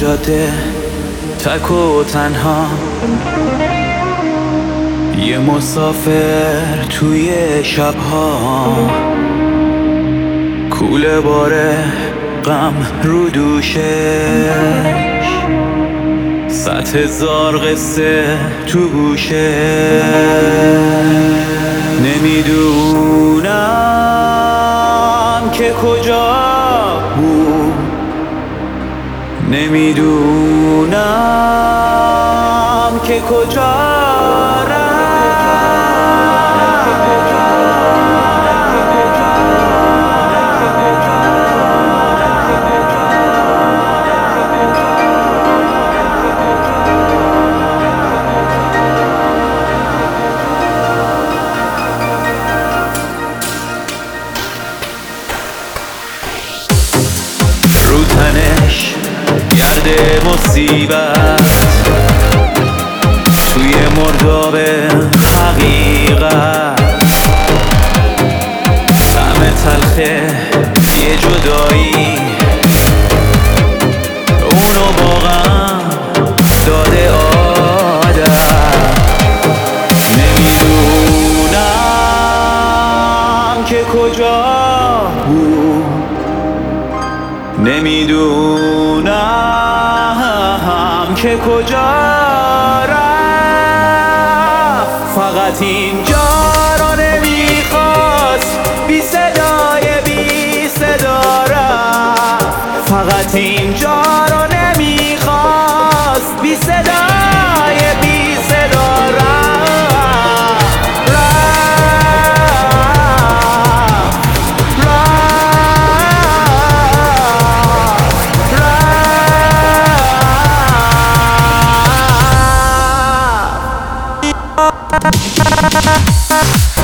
جاده تک و تنها. یه مسافر توی شبها. کوله باره غم رو دوشش. صد هزار قصه تو گوشه نمی‌دونم کجا مرداب حقیقت. طعم تلخه یه جدایی. اونو واقعا داده آدم. نمی‌دونم که کجا بود. نمی‌دونم که کجا رفت. فقط اینجا را نمی‌خواست بی صدای بی صدا فقط اینجا را love